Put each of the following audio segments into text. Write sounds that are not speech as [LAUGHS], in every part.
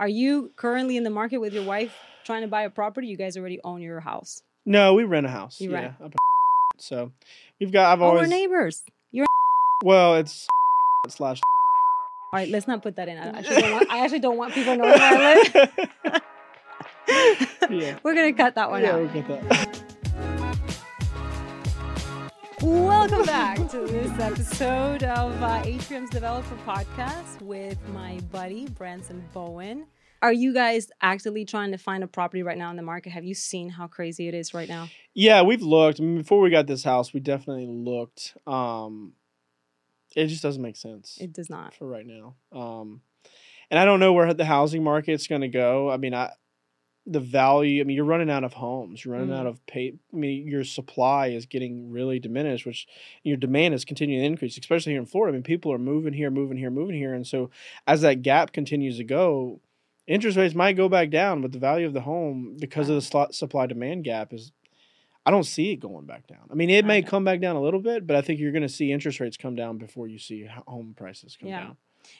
Are you currently in the market with your wife trying to buy a property? You guys already own your house. No, we rent a house. You yeah, rent. [LAUGHS] so we've got. I've Oh, always we're neighbors. [LAUGHS] well, it's [LAUGHS] slash. All right, let's not put that in. I actually don't want, I actually don't want people knowing where I live. yeah. We're gonna cut that one Yeah, out. we'll. Welcome back to this episode of uh, Atrium's Developer Podcast with my buddy Branson Bowen. Are you guys actively trying to find a property right now in the market? Have you seen how crazy it is right now? Yeah, we've looked. I mean, before we got this house, we definitely looked. Um, it just doesn't make sense It does not. for right now. Um, and I don't know where the housing market's going to go. I mean, I the value. I mean, you're running out of homes. You're running Mm. out of pay. I mean, your supply is getting really diminished, which your demand is continuing to increase, especially here in Florida. I mean, people are moving here, moving here, moving here, and so as that gap continues to go, interest rates might go back down, but the value of the home because of the supply demand gap is. I don't see it going back down. I mean, it may Right. come back down a little bit, but I think you're going to see interest rates come down before you see home prices come Yeah. down.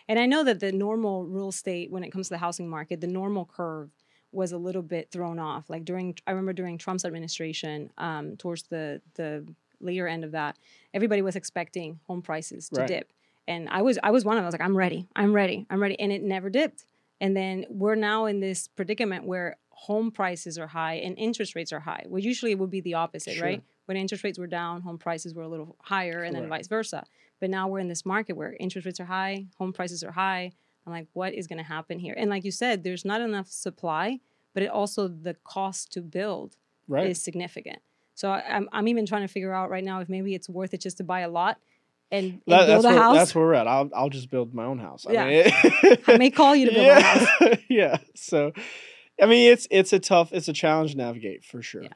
And I know that the normal real estate, when it comes to the housing market, the normal curve was a little bit thrown off. Like during, I remember during Trump's administration, um, towards the the later end of that, everybody was expecting home prices to Right. dip, and I was I was one of them. I was like, I'm ready, I'm ready, I'm ready, and it never dipped. And then we're now in this predicament where home prices are high and interest rates are high. Well, usually it would be the opposite, Sure. right? When interest rates were down, home prices were a little higher, and then vice versa. But now we're in this market where interest rates are high, home prices are high. I'm like, what is going to happen here? And like you said, there's not enough supply, but it also the cost to build Right. is significant. So I, I'm I'm even trying to figure out right now if maybe it's worth it just to buy a lot and, and That- build a where, house. that's where we're at. I'll, I'll just build my own house. I Yeah. mean, [LAUGHS] I may call you to build yeah. my house. [LAUGHS] yeah. So, I mean, it's it's a tough, it's a challenge to navigate for sure. Yeah.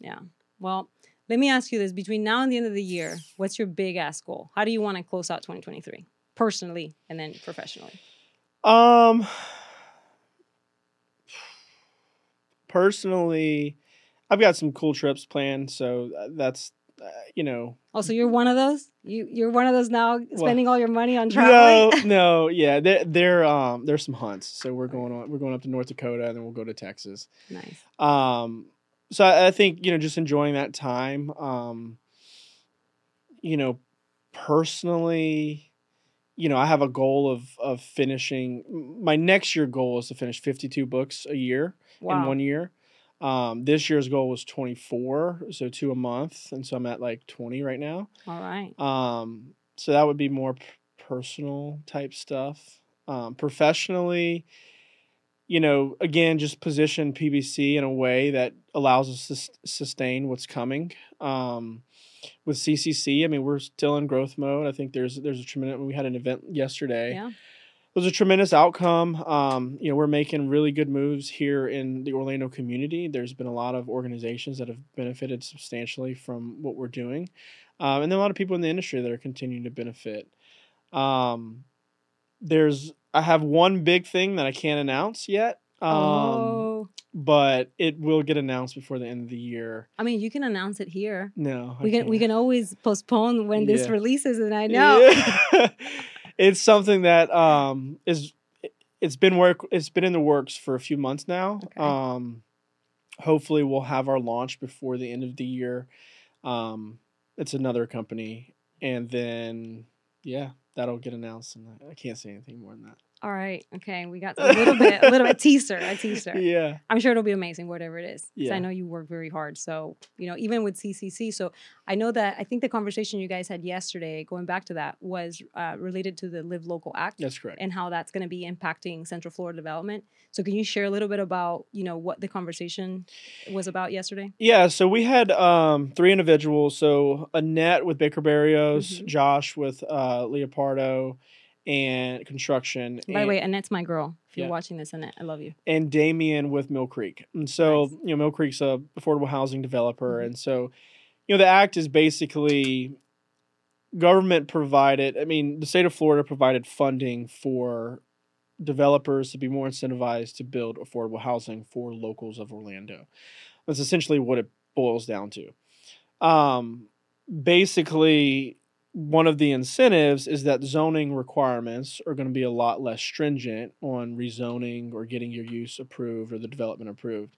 Yeah. Well, let me ask you this: between now and the end of the year, what's your big ass goal? How do you want to close out 2023, personally and then professionally? Um, personally, I've got some cool trips planned, so uh, that's uh, you know. Oh, so you're one of those? You you're one of those now spending all your money on traveling? No, no, [LAUGHS] yeah, there, there, um, there's some hunts. So we're going on. We're going up to North Dakota, and then we'll go to Texas. nice. Um, so I, I think you know, just enjoying that time. Um, you know, personally, you know, I have a goal of of finishing. My next year goal is to finish 52 books a year in one year. Um, this year's goal was 24, so two a month, and so I'm at like 20 right now. All right. Um, so that would be more p- personal type stuff. Um, professionally, you know, again, just position PBC in a way that allows us to s- sustain what's coming. Um, with CCC, I mean, we're still in growth mode. I think there's there's a tremendous. We had an event yesterday. Yeah. It was a tremendous outcome. Um, you know, we're making really good moves here in the Orlando community. There's been a lot of organizations that have benefited substantially from what we're doing, um, and then a lot of people in the industry that are continuing to benefit. Um, there's, I have one big thing that I can't announce yet, um, oh, but it will get announced before the end of the year. I mean, you can announce it here. No, I We can we can't. can always postpone when this Yeah. releases, and I know. Yeah. [LAUGHS] it's something that um is it's been work it's been in the works for a few months now. Okay. Um hopefully we'll have our launch before the end of the year. Um it's another company and then yeah, that'll get announced and I can't say anything more than that. All right. Okay. We got a little bit, a little bit teaser, a teaser. [LAUGHS] Yeah. I'm sure it'll be amazing, whatever it is. Yeah. I know you work very hard. So, you know, even with CCC. So I know that I think the conversation you guys had yesterday, going back to that, was uh, related to the Live Local Act That's correct. and how that's going to be impacting Central Florida development. So can you share a little bit about, you know, what the conversation was about yesterday? Yeah, so we had um, three individuals. So Annette with Baker Barrios, Mhm. Josh with uh, Leopardo, and construction. By the way, Annette's my girl. If you're Yeah. watching this, Annette, I love you. and Damien with Mill Creek. And so, Nice. you know, Mill Creek's a affordable housing developer. Mhm. And so, you know, the act is basically government provided, I mean, the state of Florida provided funding for developers to be more incentivized to build affordable housing for locals of Orlando. That's essentially what it boils down to. Um, basically, one of the incentives is that zoning requirements are going to be a lot less stringent on rezoning or getting your use approved or the development approved.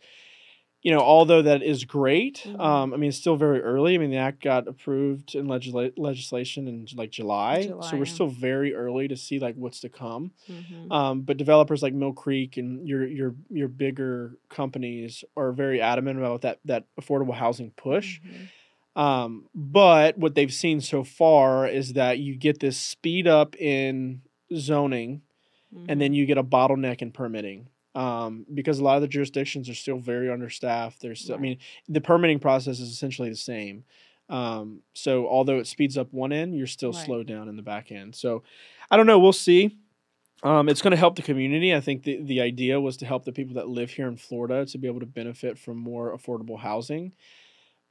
You know, although that is great, Mhm. um, I mean, it's still very early. I mean, the act got approved in legisla- legislation in like July, July, so we're yeah. still very early to see like what's to come. Mhm. Um, but developers like Mill Creek and your your your bigger companies are very adamant about that that affordable housing push. Mhm. Um, but what they've seen so far is that you get this speed up in zoning, and then you get a bottleneck in permitting. Um, because a lot of the jurisdictions are still very understaffed. There's, still, I mean, the permitting process is essentially the same. Um, so although it speeds up one end, you're still Right. slowed down in the back end. So I don't know. We'll see. Um, it's going to help the community. I think the, the idea was to help the people that live here in Florida to be able to benefit from more affordable housing.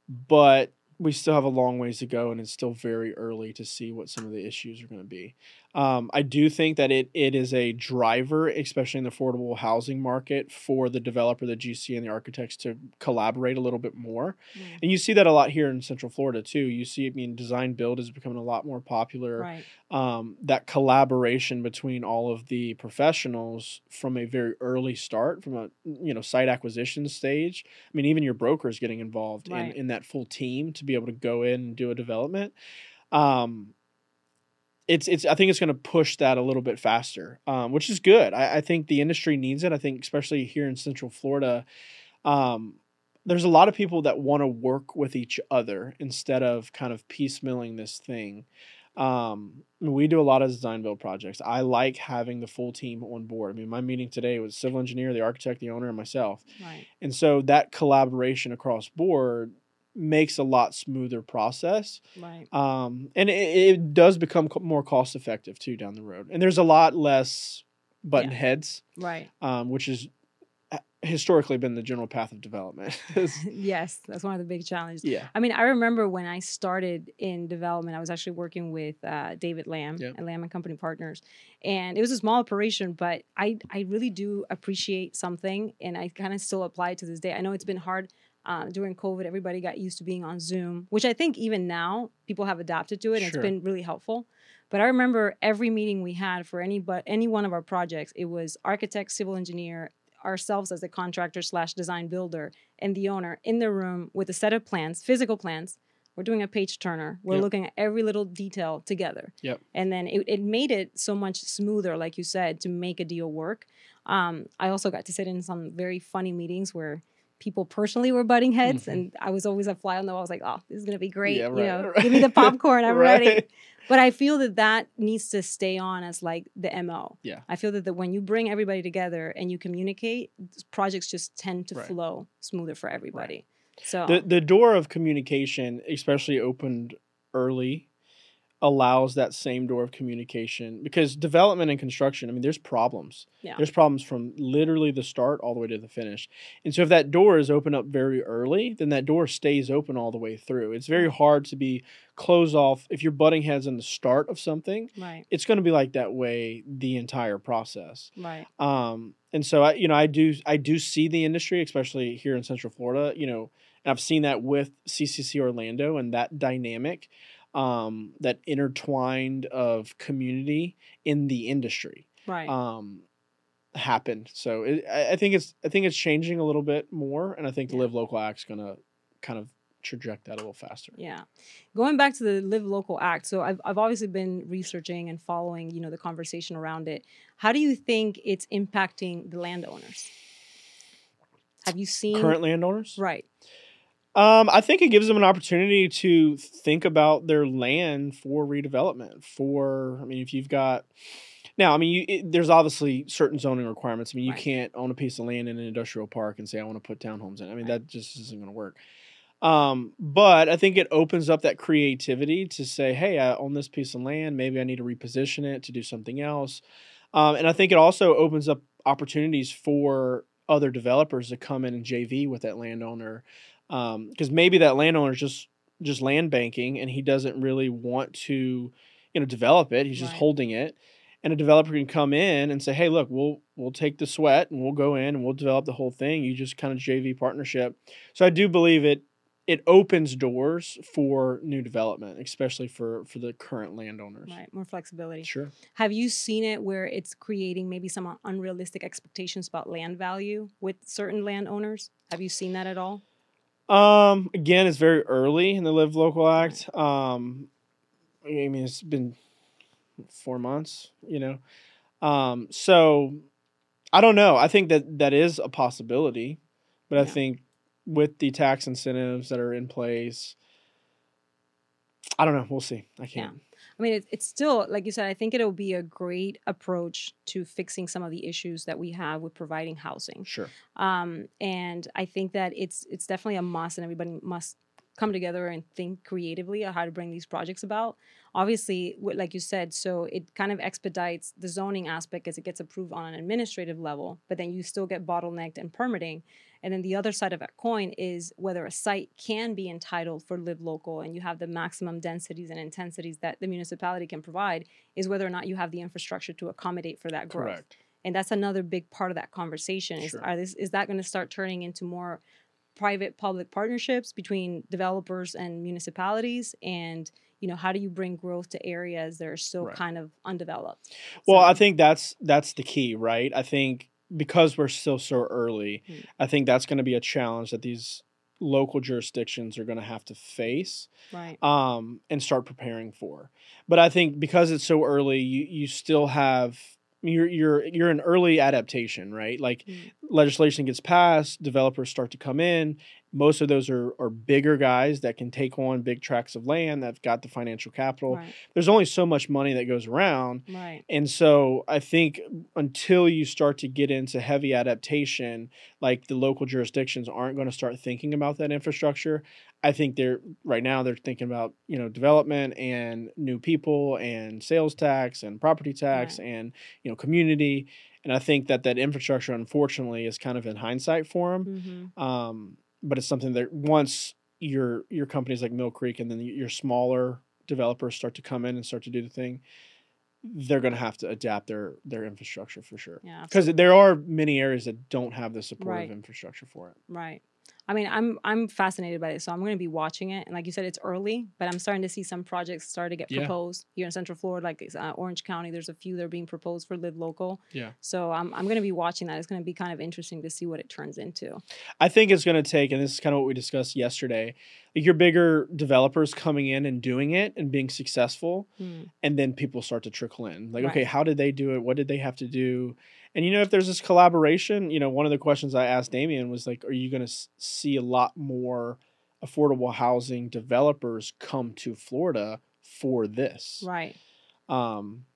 But we still have a long ways to go, and it's still very early to see what some of the issues are going to be. Um, I do think that it, it is a driver, especially in the affordable housing market, for the developer, the GC, and the architects to collaborate a little bit more. Mm. And you see that a lot here in Central Florida too. You see, I mean, design build is becoming a lot more popular Right. um, that collaboration between all of the professionals from a very early start, from a you know site acquisition stage. I mean, even your broker is getting involved Right. in, in that full team to be able to go in and do a development. Um, it's it's I think it's going to push that a little bit faster, um, which is good. I, I think the industry needs it. I think especially here in Central Florida. Um, there's a lot of people that want to work with each other instead of kind of piecemealing this thing. Um, we do a lot of design build projects. I like having the full team on board. I mean, my meeting today was civil engineer, the architect, the owner, and myself. Right. And so that collaboration across board makes a lot smoother process. Right. Um, and it, it does become co- more cost effective too down the road. And there's a lot less button Yeah. heads, Right. um, which has uh, historically been the general path of development. [LAUGHS] [LAUGHS] yes, that's one of the big challenges. yeah. I mean, I remember when I started in development, I was actually working with uh, David Lamb Yep. and Lamb and Company Partners, and it was a small operation, but I I really do appreciate something, and I kind of still apply it to this day. I know it's been hard. Uh, during COVID, everybody got used to being on Zoom, which I think even now people have adapted to it. And Sure. it's been really helpful. But I remember every meeting we had for any but any one of our projects, it was architect, civil engineer, ourselves as a contractor slash design builder, and the owner in the room with a set of plans, physical plans. We're doing a page turner. We're Yep. looking at every little detail together. Yep. And then it, it made it so much smoother, like you said, to make a deal work. Um, I also got to sit in some very funny meetings where people personally were butting heads, Mhm. and I was always a fly on the wall. I was like, "Oh, this is gonna be great! Yeah, you know, right. [LAUGHS] give me the popcorn. I'm ready." But I feel that that needs to stay on as like the mo. Yeah. I feel that, that when you bring everybody together and you communicate, projects just tend to Right. flow smoother for everybody. So the the door of communication, especially opened early, allows that same door of communication because development and construction. I mean, there's problems. Yeah. There's problems from literally the start all the way to the finish. And so if that door is open up very early, then that door stays open all the way through. It's very hard to be closed off if you're butting heads in the start of something. right, It's going to be like that way the entire process. right, Um, and so I, you know, I do, I do see the industry, especially here in Central Florida, you know, and I've seen that with CCC Orlando and that dynamic, um, that intertwined of community in the industry, right. um, happened. So it, I, I think it's, I think it's changing a little bit more, and I think the Yeah. Live Local Act's gonna kind of traject that a little faster. Yeah. Going back to the Live Local Act, so I've, I've obviously been researching and following, you know, the conversation around it. How do you think it's impacting the landowners? Have you seen Current landowners, right? Um, I think it gives them an opportunity to think about their land for redevelopment. For I mean, if you've got now, I mean, you, it, there's obviously certain zoning requirements. I mean, you Right. can't own a piece of land in an industrial park and say I want to put townhomes in. I mean, Right. that just isn't going to work. Um, but I think it opens up that creativity to say, hey, I own this piece of land. Maybe I need to reposition it to do something else. Um, and I think it also opens up opportunities for other developers to come in and JV with that landowner Um, because maybe that landowner is just just land banking and he doesn't really want to you know develop it he's just holding it and a developer can come in and say hey look we'll we'll take the sweat and we'll go in and we'll develop the whole thing you just kind of jv partnership so i do believe it it opens doors for new development, especially for for the current landowners. Right, more flexibility. Sure. Have you seen it where it's creating maybe some unrealistic expectations about land value with certain landowners? Have you seen that at all? Um, again, it's very early in the Live Local Act. Um, I mean, it's been four months, you know. Um, so I don't know. I think that that is a possibility, but I think with the tax incentives that are in place, I don't know. We'll see. I can't. I mean, it's, it's still, like you said, I think it'll be a great approach to fixing some of the issues that we have with providing housing. Sure. Um, and I think that it's it's definitely a must, and everybody must come together and think creatively on how to bring these projects about. Obviously, like you said, so it kind of expedites the zoning aspect as it gets approved on an administrative level, but then you still get bottlenecked in permitting. And then the other side of that coin is whether a site can be entitled for live local and you have the maximum densities and intensities that the municipality can provide, is whether or not you have the infrastructure to accommodate for that growth Correct. and that's another big part of that conversation is Sure. are this is that going to start turning into more private public partnerships between developers and municipalities and you know how do you bring growth to areas that are still Right. kind of undeveloped Well, I think that's that's the key, right? I think because we're still so early, Mm. I think that's going to be a challenge that these local jurisdictions are going to have to face right um, and start preparing for. But I think because it's so early, you you still have you're you're you're an early adaptation, right? Like Mm. legislation gets passed, developers start to come in. Most of those are are bigger guys that can take on big tracts of land that've got the financial capital. right There's only so much money that goes around. right And so I think until you start to get into heavy adaptation, like the local jurisdictions aren't going to start thinking about that infrastructure. I think they're right now they're thinking about, you know, development and new people and sales tax and property tax and, you know, community. And I think that that infrastructure unfortunately is kind of in hindsight for them. hmm Um, but it's something that once your your companies like Mill Creek and then your smaller developers start to come in and start to do the thing, they're going to have to adapt their their infrastructure for sure. yeah Because there are many areas that don't have the supportive Right. infrastructure for it. Right. I mean, I'm I'm fascinated by it, so I'm going to be watching it. And like you said, it's early, but I'm starting to see some projects start to get Yeah. proposed here in Central Florida, like uh, Orange County. There's a few that are being proposed for Live Local. Yeah. So I'm I'm going to be watching that. It's going to be kind of interesting to see what it turns into. I think it's going to take, and this is kind of what we discussed yesterday, like your bigger developers coming in and doing it and being successful, Hmm. and then people start to trickle in. Like, Right. okay, how did they do it? What did they have to do? And you know, if there's this collaboration, you know, one of the questions I asked Damien was like, are you going to see a lot more affordable housing developers come to Florida for this? Right. Um,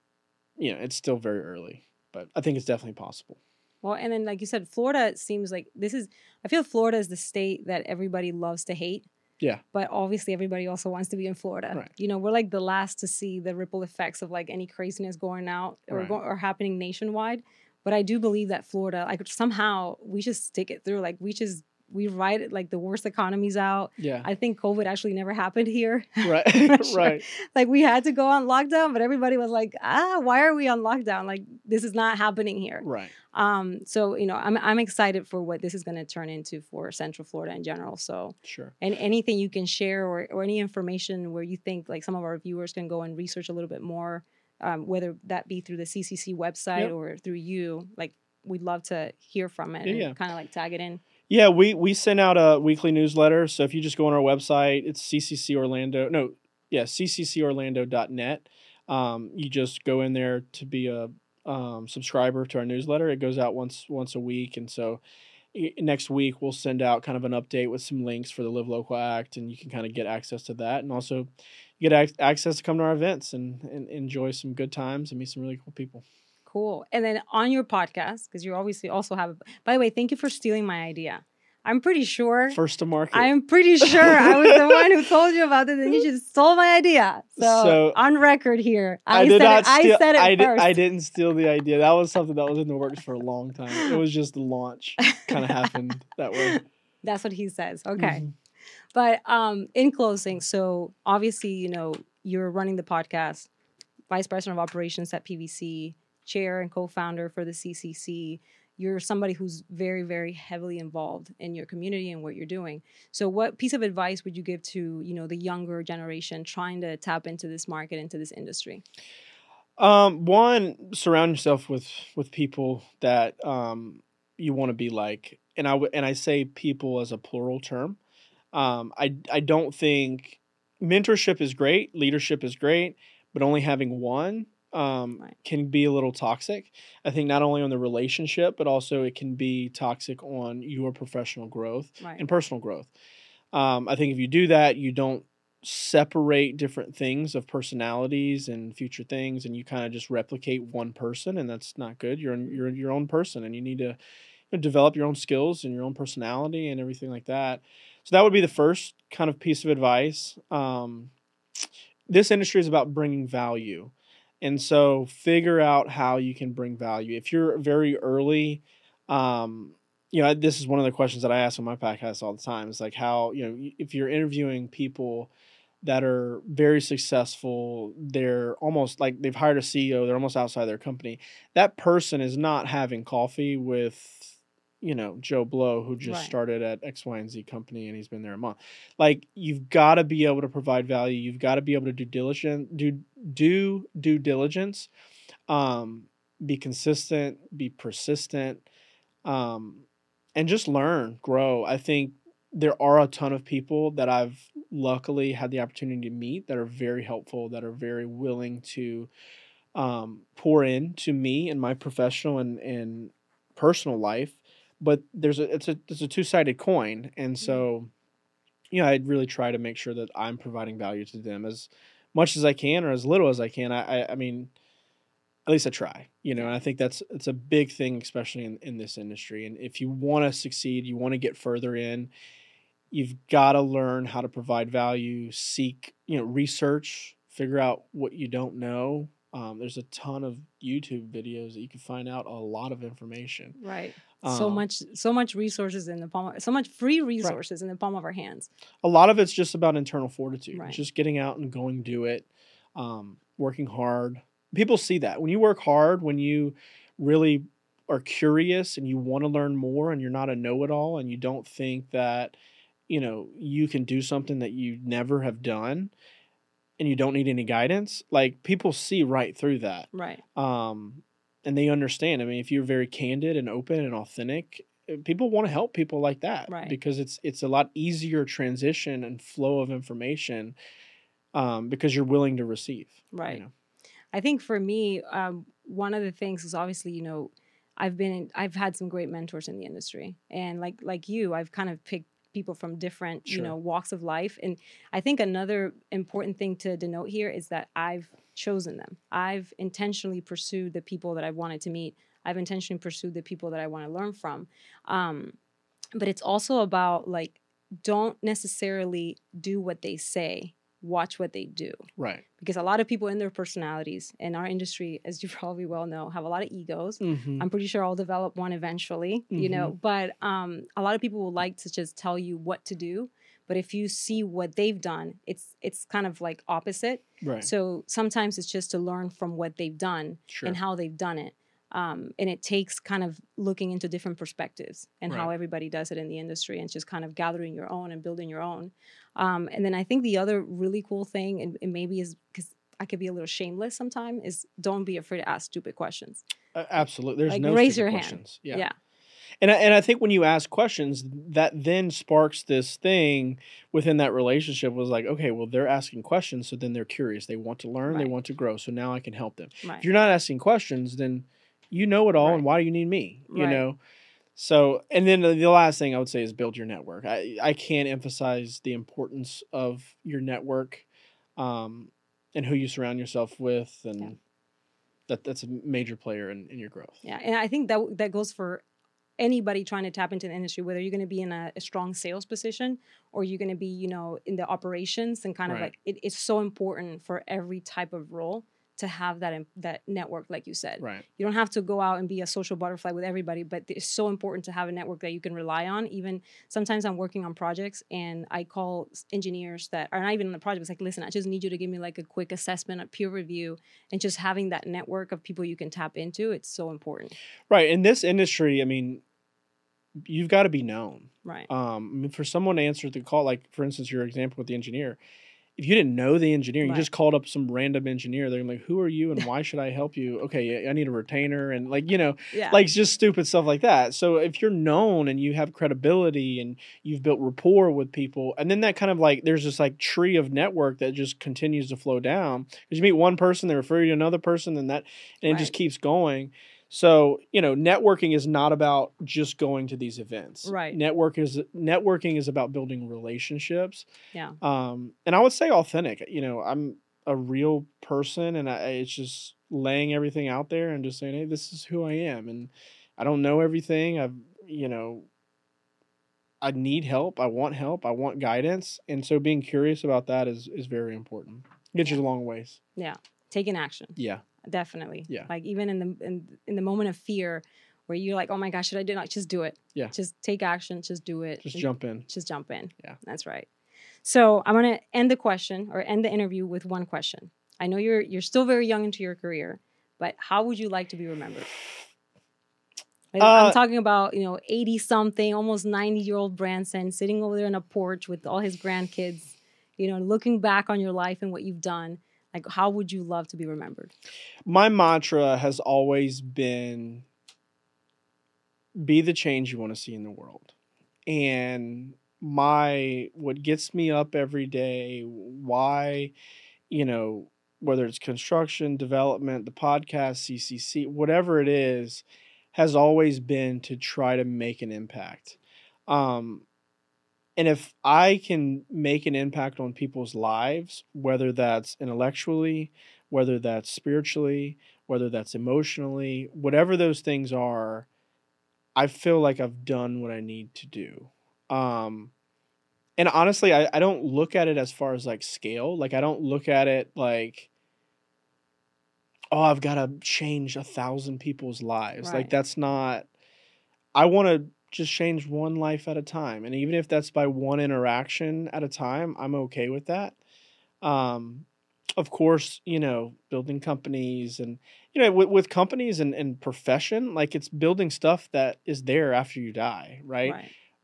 you know, it's still very early, but I think it's definitely possible. Well, and then like you said, Florida seems like this is. I feel Florida is the state that everybody loves to hate. Yeah. But obviously, everybody also wants to be in Florida. Right. You know, we're like the last to see the ripple effects of like any craziness going out or Right. go, or happening nationwide. But I do believe that Florida, like somehow we just stick it through. Like we just we ride it like the worst economies out. Yeah. I think COVID actually never happened here. [LAUGHS] right. [LAUGHS] Sure. right. like we had to go on lockdown, but everybody was like, ah, why are we on lockdown? Like this is not happening here. Right. Um, so you know, I'm I'm excited for what this is going to turn into for Central Florida in general. So, Sure. and anything you can share or or any information where you think like some of our viewers can go and research a little bit more, um, whether that be through the CCC website Yep. or through you, like we'd love to hear from it Yeah, and kind of like tag it in. Yeah, we we send out a weekly newsletter. So if you just go on our website, it's CCC Orlando. No, yeah, cccorlando.net. Um, you just go in there to be a um, subscriber to our newsletter. It goes out once once a week, and so next week we'll send out kind of an update with some links for the Live Local Act, and you can kind of get access to that, and also you get ac- access to come to our events and, and enjoy some good times and meet some really cool people. Cool. And then on your podcast, because you obviously also have. A, By the way, thank you for stealing my idea. I'm pretty sure. First to market. I am pretty sure I was the one who told you about it, and you just stole my idea. So, So- on record here, I, I, did said not it. steal. I said it I, did, first. I didn't steal the idea. That was something that was in the works for a long time. It was just the launch kind of [LAUGHS] happened that way. That's what he says. Okay. Mhm. But um, in closing, so obviously, you know, you're running the podcast, vice president of operations at PBC, chair and co-founder for the CCC. you're somebody who's very very heavily involved in your community and what you're doing. So what piece of advice would you give to you know the younger generation trying to tap into this market into this industry? Um, one surround yourself with with people that um, you want to be like. And i w- and i say people as a plural term um, i i don't think mentorship is great leadership is great but only having one um, Right. can be a little toxic. I think not only on the relationship, but also it can be toxic on your professional growth right and personal growth. Um, I think if you do that, you don't separate different things of personalities and future things, and you kind of just replicate one person, and that's not good. You're you're your own person, and you need to you know, develop your own skills and your own personality and everything like that. So that would be the first kind of piece of advice. Um, this industry is about bringing value. And so figure out how you can bring value. If you're very early, um, you know, this is one of the questions that I ask on my podcast all the time. Is like how, you know, if you're interviewing people that are very successful, they're almost like they've hired a CEO, they're almost outside their company. That person is not having coffee with, you know, Joe Blow, who just Right. started at X, Y, and Z company and he's been there a month. Like you've got to be able to provide value. You've got to be able to do diligence, do do due diligence, um, be consistent, be persistent, um, and just learn, grow. I think there are a ton of people that I've luckily had the opportunity to meet that are very helpful, that are very willing to um, pour in to me in my professional and, and personal life. But there's a it's a it's a two sided coin, and mm-hmm. so you know I'd really try to make sure that I'm providing value to them as much as I can or as little as I can. I I, I mean, at least I try, you know. And I think that's it's a big thing, especially in in this industry. And if you want to succeed, you want to get further in. You've got to learn how to provide value, seek, you know, research, figure out what you don't know. Um, there's a ton of YouTube videos that you can find out a lot of information. right. So Um, much so much resources in the palm of, so much free resources in the palm of our hands. A lot of it's just about internal fortitude Right. just getting out and going do it um, working hard. People see that. When you work hard when you really are curious and you want to learn more and you're not a know-it-all and you don't think that you know you can do something that you never have done and you don't need any guidance like people see right through that right um, and they understand. I mean, if you're very candid and open and authentic, uh, people want to help people like that Right. because it's it's a lot easier transition and flow of information um, because you're willing to receive. you Right. know. I think for me, um, one of the things is obviously, you know, I've been, in, I've had some great mentors in the industry, and like like you, I've kind of picked people from different, you know, walks of life. And I think another important thing to denote here is that I've chosen them. I've intentionally pursued the people that I wanted to meet. I've intentionally pursued the people that I want to learn from. Um, but it's also about like, don't necessarily do what they say. Watch what they do Right. because a lot of people in their personalities in our industry, as you [LAUGHS] probably well know, have a lot of egos. Mm-hmm. I'm pretty sure I'll develop one eventually, you know. But um, a lot of people will like to just tell you what to do. But if you see what they've done, it's it's kind of like opposite. Right. So sometimes it's just to learn from what they've done sure. and how they've done it. Um, and it takes kind of looking into different perspectives and how everybody does it in the industry and just kind of gathering your own and building your own. Um, and then I think the other really cool thing, and, and maybe is because I could be a little shameless sometimes, is don't be afraid to ask stupid questions. Uh, absolutely. There's like, no raise your hand. Yeah. Yeah. And I, and I think when you ask questions, that then sparks this thing within that relationship. Was like, okay, well, they're asking questions, so then they're curious. They want to learn. They want to grow. So now I can help them. Right. If you're not asking questions, then you know it all, and why do you need me? You Right. know. So, and then the the last thing I would say is build your network. I I can't emphasize the importance of your network, um, and who you surround yourself with, and Yeah. that that's a major player in, in your growth. Yeah, and I think that that goes for anybody trying to tap into the industry, whether you're going to be in a, a strong sales position or you're going to be, you know, in the operations and kind of Right. like it, it's so important for every type of role to have that that network, like you said. Right. You don't have to go out and be a social butterfly with everybody, but it's so important to have a network that you can rely on. Even sometimes I'm working on projects and I call engineers that are not even in the project. It's like, listen, I just need you to give me like a quick assessment, a peer review, and just having that network of people you can tap into. It's so important. Right. In this industry, I mean, you've got to be known. Right. Um, I mean, for someone to answer the call, like for instance, your example with the engineer, if you didn't know the engineer, you Right. just called up some random engineer. They're like, "Who are you, and why should I help you?" Okay, I need a retainer, and like you know, Yeah. like just stupid stuff like that. So if you're known and you have credibility and you've built rapport with people, and then that kind of like there's this like tree of network that just continues to flow down because you meet one person, they refer you to another person, and that and it just keeps going. So you know, networking is not about just going to these events. Right. Network is networking is about building relationships. yeah. Um, and I would say authentic. You know, I'm a real person, and I, it's just laying everything out there and just saying, "Hey, this is who I am," and I don't know everything. I've, you know, I need help. I want help. I want guidance, and so being curious about that is is very important. Gets you a long ways. Yeah. Taking action. Yeah. Definitely. Yeah. Like even in the in, in the moment of fear where you're like, oh my gosh, should I do not just do it? Yeah. Just take action. Just do it. Just jump in. Just jump in. Yeah. That's right. So I'm gonna end the question or end the interview with one question. I know you're you're still very young into your career, but how would you like to be remembered? Like, Uh, I'm talking about, you know, 80 something, almost 90 year old Branson sitting over there on a porch with all his grandkids, you know, looking back on your life and what you've done. Like, how would you love to be remembered? My mantra has always been be the change you want to see in the world. And my what gets me up every day, why, you know, whether it's construction, development, the podcast, CCC, whatever it is, has always been to try to make an impact. Um, and if I can make an impact on people's lives, whether that's intellectually, whether that's spiritually, whether that's emotionally, whatever those things are, I feel like I've done what I need to do. Um, and honestly, I, I don't look at it as far as like scale. Like, I don't look at it like, oh, I've got to change a thousand people's lives. Like, that's not, I want to just change one life at a time. And even if that's by one interaction at a time, I'm okay with that. Um, of course, you know, building companies and, you know, with, with companies and, and profession, like it's building stuff that is there after you die, right?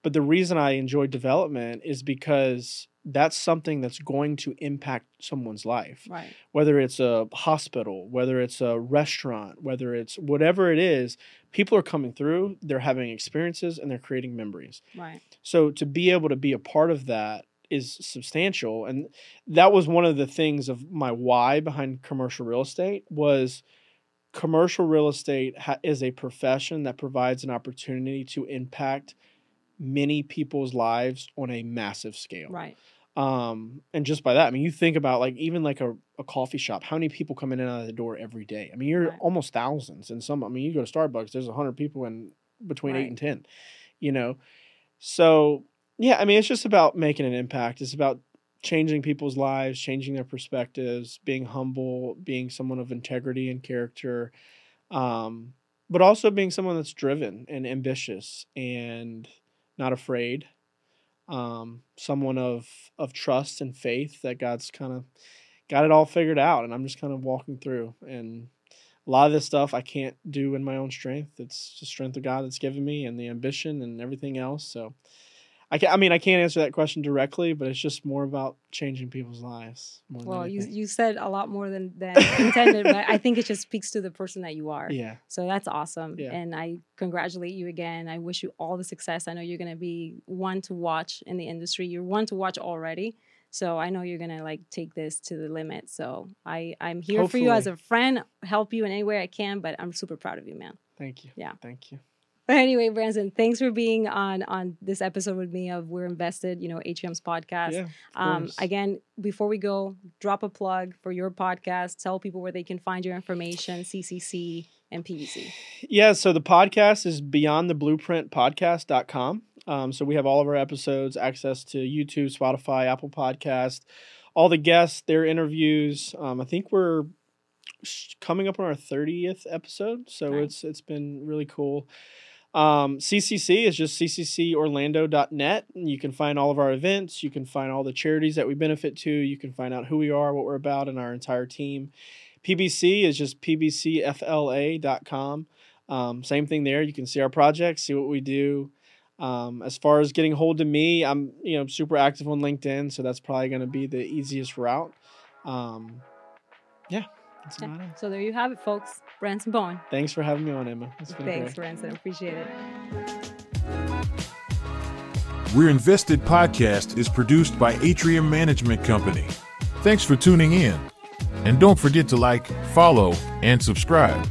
But the reason I enjoy development is because that's something that's going to impact someone's life Right. whether it's a hospital, whether it's a restaurant, whether it's whatever it is, people are coming through, they're having experiences and they're creating memories. Right. So to be able to be a part of that is substantial and that was one of the things of my why behind commercial real estate was commercial real estate ha- is a profession that provides an opportunity to impact many people's lives on a massive scale Right. Um and just by that i mean you think about like even like a, a coffee shop how many people come in and out of the door every day? I mean you're Right. almost thousands and some i mean you go to starbucks there's 100 people in between 8 and 10 you know? So yeah i mean it's just about making an impact. It's about changing people's lives changing their perspectives being humble being someone of integrity and character um but also being someone that's driven and ambitious and not afraid um, someone of of trust and faith that God's kind of got it all figured out, and I'm just kind of walking through. And a lot of this stuff I can't do in my own strength. It's the strength of God that's given me, and the ambition and everything else. So, I can, I mean, I can't answer that question directly, but it's just more about changing people's lives. More than Well, you you said a lot more than than intended, but I think it just speaks to the person that you are. [LAUGHS] yeah, So that's awesome. Yeah. And I congratulate you again. I wish you all the success. I know you're going to be one to watch in the industry. You're one to watch already. So I know you're going to like take this to the limit. So I I'm here for you as a friend, help you in any way I can, but I'm super proud of you, man. thank you. Yeah. thank you. But [LAUGHS] anyway, Branson, thanks for being on on this episode with me of We're Invested, you know, HM's podcast. Yeah, Um, again, before we go, drop a plug for your podcast. Tell people where they can find your information, CCC and PBC. Yeah, so the podcast is beyond the blueprint podcast.com. Um, so we have all of our episodes, access to YouTube, Spotify, Apple Podcast, all the guests, their interviews. Um, I think we're coming up on our 30th episode, so Nice. it's it's been really cool. Um, CCC is just cccorlando.net. and You can find all of our events. You can find all the charities that we benefit to. You can find out who we are, what we're about, and our entire team. PBC is just pbcfla.com. Um, same thing there. You can see our projects, see what we do. Um, as far as getting hold of me, I'm you know super active on LinkedIn, so that's probably going to be the easiest route. Um, that's about it. So there you have it, folks. Branson Bowen. Thanks for having me on, Emma. It's been Thanks, great. Branson. Appreciate it. We're Invested podcast is produced by Atrium Management Company. Thanks for tuning in. And don't forget to like, follow, and subscribe.